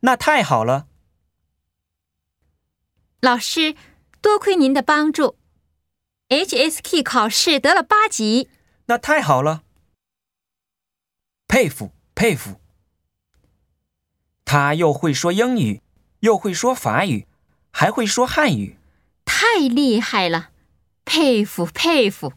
那太好了。老师多亏您的帮助。Hsk 考试得了八级。那太好了。佩服佩服。他又会说英语又会说法语还会说汉语。太厉害了。佩服佩服。